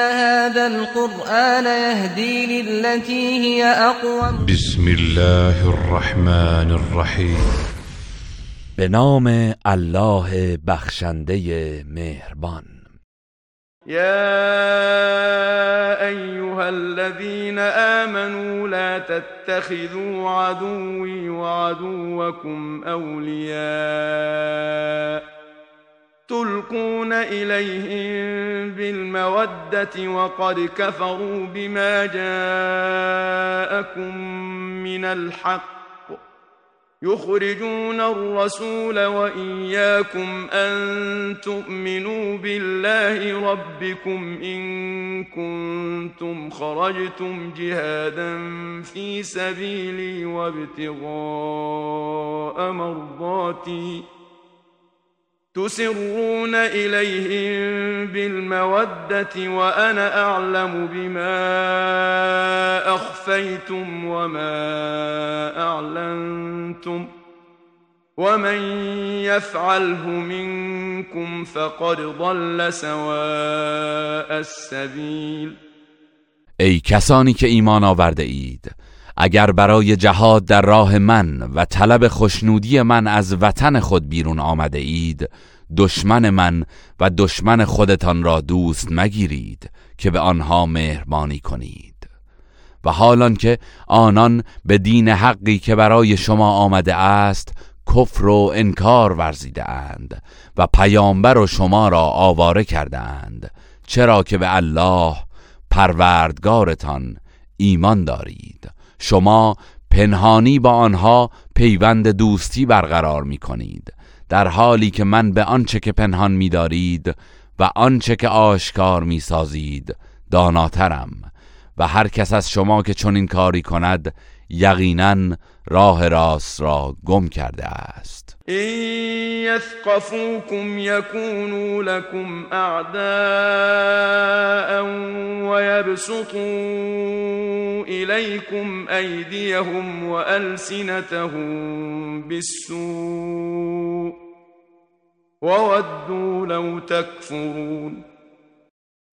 هذا القرآن يهدي للتي هي أقوم بسم الله الرحمن الرحیم به نام الله بخشنده مهربان. يا أيها الذين آمنوا لا تتخذوا عدوي وعدوكم أولياء تلقون إليهم بالمودة وقد كفروا بما جاءكم من الحق يخرجون الرسول وإياكم أن تؤمنوا بالله ربكم إن كنتم خرجتم جهادا في سبيلي وابتغاء مرضاتي تسرون إليهم بالمودة وأنا أعلم بما أخفيتم وما أعلنتم ومن يفعله منكم فقد ضل سواء السبيل. ای کسانی که ایمان آورده اید اگر برای جهاد در راه من و طلب خوشنودی من از وطن خود بیرون آمده اید دشمن من و دشمن خودتان را دوست مگیرید که به آنها مهربانی کنید. و حالان که آنان به دین حقی که برای شما آمده است کفر و انکار ورزیده اند و پیامبر و شما را آواره کرده اند چرا که به الله پروردگارتان ایمان دارید. شما پنهانی با آنها پیوند دوستی برقرار می کنید در حالی که من به آنچه که پنهان می دارید و آنچه که آشکار می سازید داناترم. و هر کس از شما که چنین کاری کند یقینا راه راست را گم کرده است. إن يثقفوكم يكونوا لكم أعداء ويبسطوا إليكم أيديهم وألسنتهم بالسوء وودوا لو تكفرون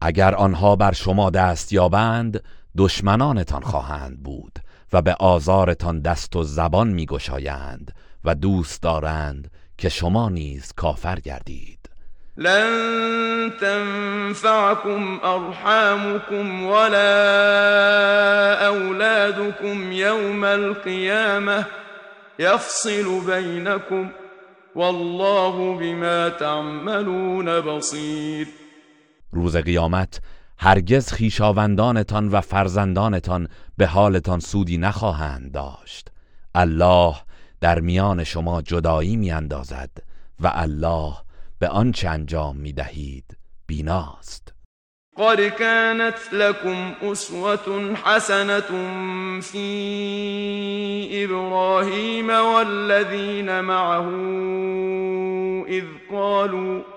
اگر آنها بر شما دست یابند دشمنانتان خواهند بود. و به آزارتان دست و زبان میگشایند و دوست دارند که شما نیز کافر گردید. لن تنفعكم أرحامكم ولا أولادكم يوم القيامة يفصل بينكم والله بما تعملون بصير روز قیامت هرگز خیشاوندانتان و فرزندانتان به حالتان سودی نخواهند داشت. الله در میان شما جدایی میاندازد و الله به آنچه انجام می‌دهید بیناست. قد كانت لكم أسوة حسنة في إبراهيم والذين معه إذ قالوا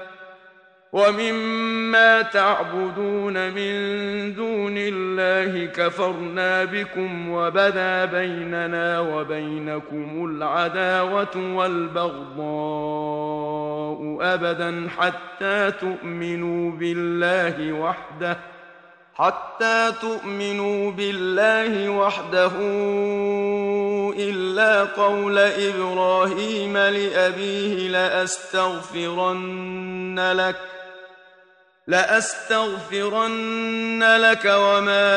ومما تعبدون من دون الله كفرنا بكم وبدا بيننا وبينكم العداوة والبغضاء أبدا حتى تؤمنوا بالله وحده حتى تؤمنوا بالله وحده إلا قول إبراهيم لأبيه لأستغفرن لك لأستغفرن لك وما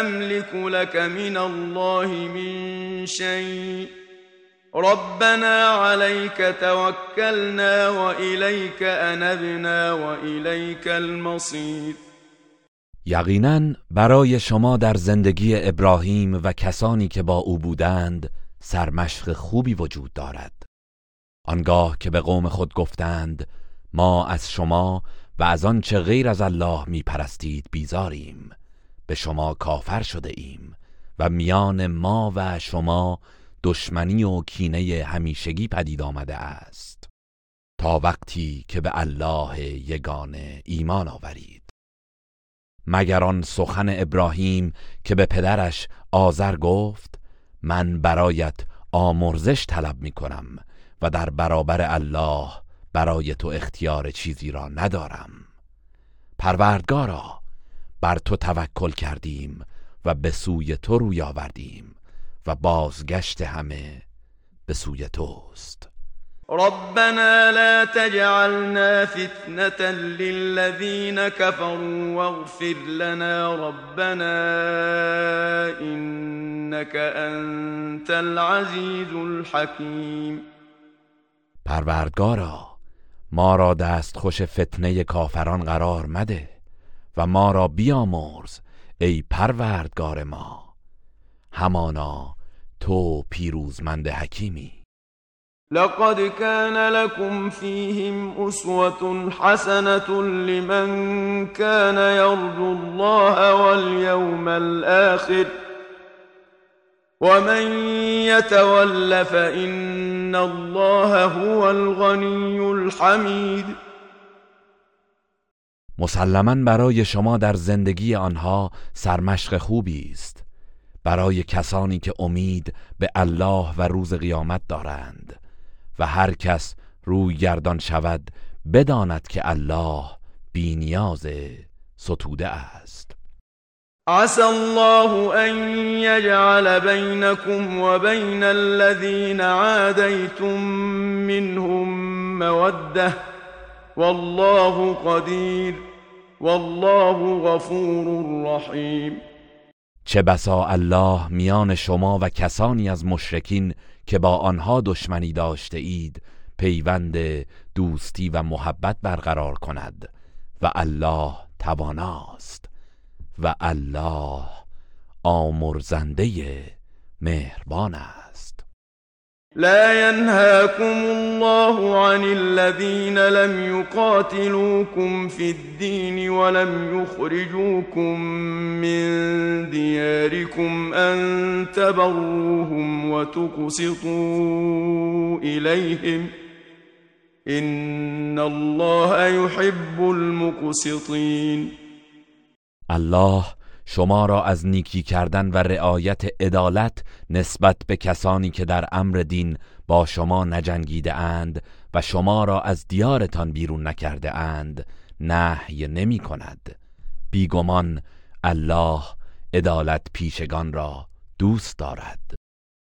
أملك لك من الله من شيء. ربنا عليك توكلنا وإليك أنبنا وإليك المصير. یقینا برای شما در زندگی ابراهیم و کسانی که با او بودند سرمشق خوبی وجود دارد. آنگاه که به قوم خود گفتند ما از شما و از آنچه غیر از الله می پرستید بیزاریم. به شما کافر شده ایم و میان ما و شما دشمنی و کینه همیشگی پدید آمده است. تا وقتی که به الله یگانه ایمان آورید. مگر آن سخن ابراهیم که به پدرش آذر گفت من برایت آمرزش طلب می کنم و در برابر الله برای تو اختیار چیزی را ندارم. پروردگارا بر تو توکل کردیم و به سوی تو روی آوردیم و بازگشت همه به سوی توست. ربنا لا تجعلنا فتنة للذين كفروا واغفر لنا ربنا إنك أنت العزيز الحكيم پروردگارا ما را دست خوش فتنه کافران قرار مده و ما را بیامرز ای پروردگار ما. همانا تو پیروزمند حکیمی. لقد كان لكم فيهم أسوة حسنة لمن كان يرجو الله واليوم الآخر. ومن يتول فإن الله هو الغني الحمید مسلما برای شما در زندگی آنها سرمشق خوبی است. برای کسانی که امید به الله و روز قیامت دارند. و هر کس روی گردان شود بداند که الله بینیاز ستوده است. عسى الله أن يجعل بينكم وبين الذين عاديتم منهم مودة. والله قدير. والله غفور رحيم. چه بسا الله میان شما و کسانی از مشرکین که با آنها دشمنی داشته اید پیوند دوستی و محبت برقرار کند. و الله تواناست. و الله آمرزنده مهربان است. لا ينهاكم الله عن الذين لم يقاتلوكم في الدين ولم يخرجوكم من دياركم أن تبروهم وتقسطوا إليهم إن الله يحب المقسطين. الله شما را از نیکی کردن و رعایت عدالت نسبت به کسانی که در امر دین با شما نجنگیده اند و شما را از دیارتان بیرون نکرده اند نهی نمی کند. بیگمان الله عدالت پیشگان را دوست دارد.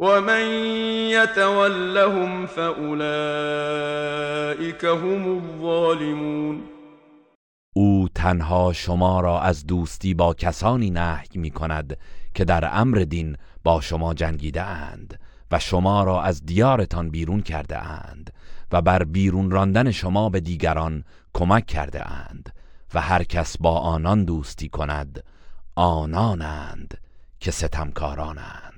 ومن يتولهم فاولئك هم الظالمون او تنها شما را از دوستی با کسانی نهی می کند که در امر دین با شما جنگیده اند و شما را از دیارتان بیرون کرده اند و بر بیرون راندن شما به دیگران کمک کرده اند و هر کس با آنان دوستی کند آنانند که ستمکارانند.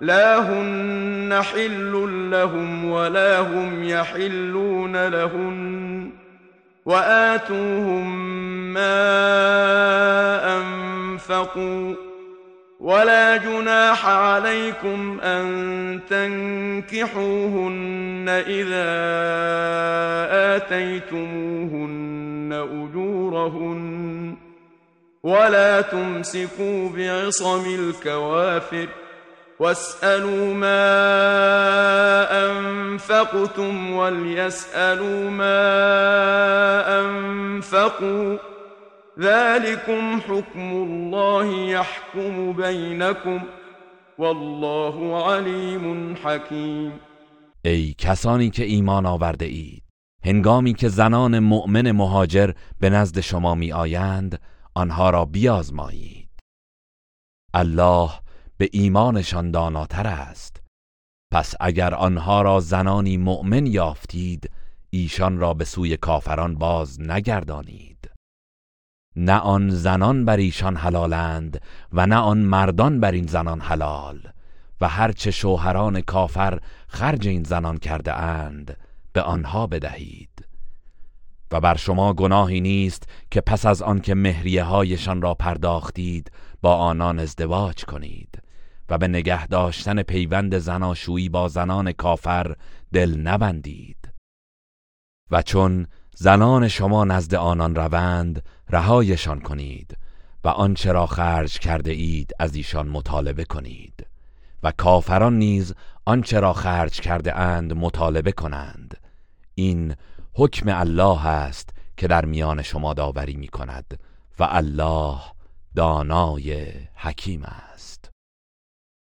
لا هن حل لهم ولا هم يحلون لهن وآتوهم ما أنفقوا ولا جناح عليكم أن تنكحوهن إذا آتيتموهن أجورهن ولا تمسكوا بعصم الكوافر واسألوا ما أنفقتم وليسألوا ما أنفقوا ذلكم حكم الله يحكم بينكم والله علیم حکیم ای کسانی که ایمان آورده اید هنگامی که زنان مؤمن مهاجر به نزد شما می آیند آنها را بیازمایید. الله به ایمانشان داناتر است. پس اگر آنها را زنانی مؤمن یافتید ایشان را به سوی کافران باز نگردانید. نه آن زنان بر ایشان حلالند و نه آن مردان بر این زنان حلال و هرچه شوهران کافر خرج این زنان کرده اند به آنها بدهید. و بر شما گناهی نیست که پس از آنکه مهریه هایشان را پرداختید با آنان ازدواج کنید. و به نگه داشتن پیوند زناشویی با زنان کافر دل نبندید. و چون زنان شما نزد آنان روند رهایشان کنید و آنچه را خرج کرده اید از ایشان مطالبه کنید. و کافران نیز آنچه را خرج کرده اند مطالبه کنند. این حکم الله است که در میان شما داوری می کند و الله دانای حکیم است.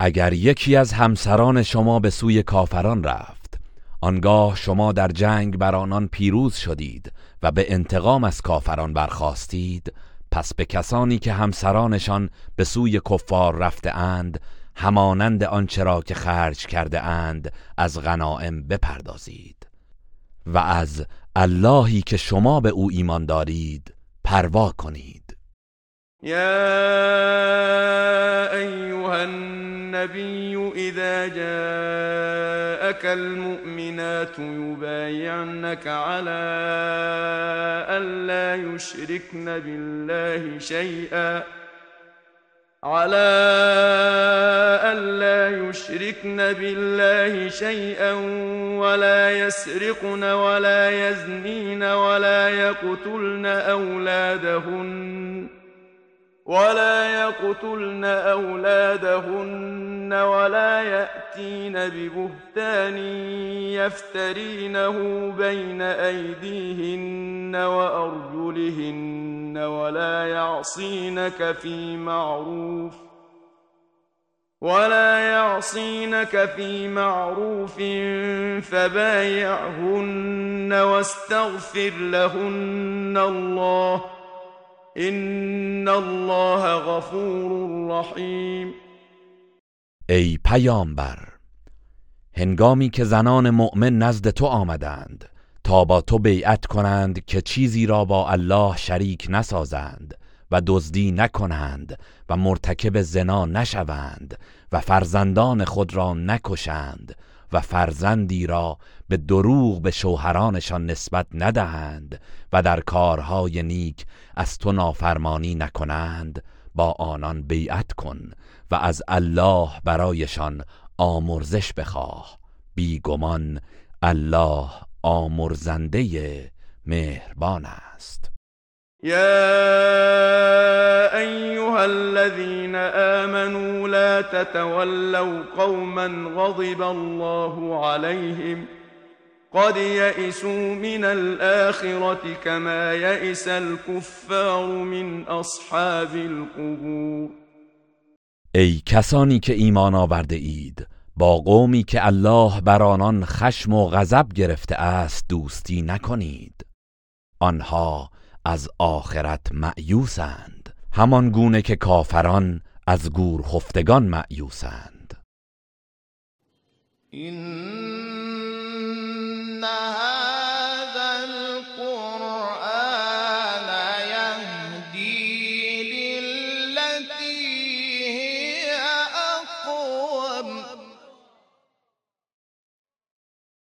اگر یکی از همسران شما به سوی کافران رفت آنگاه شما در جنگ بر آنان پیروز شدید و به انتقام از کافران برخواستید پس به کسانی که همسرانشان به سوی کفار رفته اند همانند آنچه را که خرج کرده اند از غنائم بپردازید. و از اللهی که شما به او ایمان دارید پروا کنید. يا أيها النبي إذا جاءك المؤمنات يبايعنك على ألا يشركن بالله شيئا على ألا يشركن بالله شيئا ولا يسرقن ولا يزنين ولا يقتلن أولادهن. ولا يقتلن أولادهن ولا يأتين ببهتان يفترينه بين أيديهن وأرجلهن ولا يعصينك في معروف ولا يعصينك في معروف فبايعهن واستغفر لهن الله این الله غفور رحیم ای پیامبر هنگامی که زنان مؤمن نزد تو آمدند تا با تو بیعت کنند که چیزی را با الله شریک نسازند و دزدی نکنند و مرتکب زنا نشوند و فرزندان خود را نکشند و فرزندی را به دروغ به شوهرانشان نسبت ندهند و در کارهای نیک از تو نافرمانی نکنند با آنان بیعت کن و از الله برایشان آمرزش بخواه. بیگمان الله آمرزنده مهربان است. أيها الذين آمنوا لا تتولوا قوما غضب الله عليهم قد يئسوا من الآخرة كما يئس الكفار من أصحاب القبور. ای کسانی که ایمان آورده اید با قومی که الله بر آنان خشم و غضب گرفته است دوستی نکنید. آنها از آخرت معیوسند همان گونه که کافران از گور خفتگان معیوسند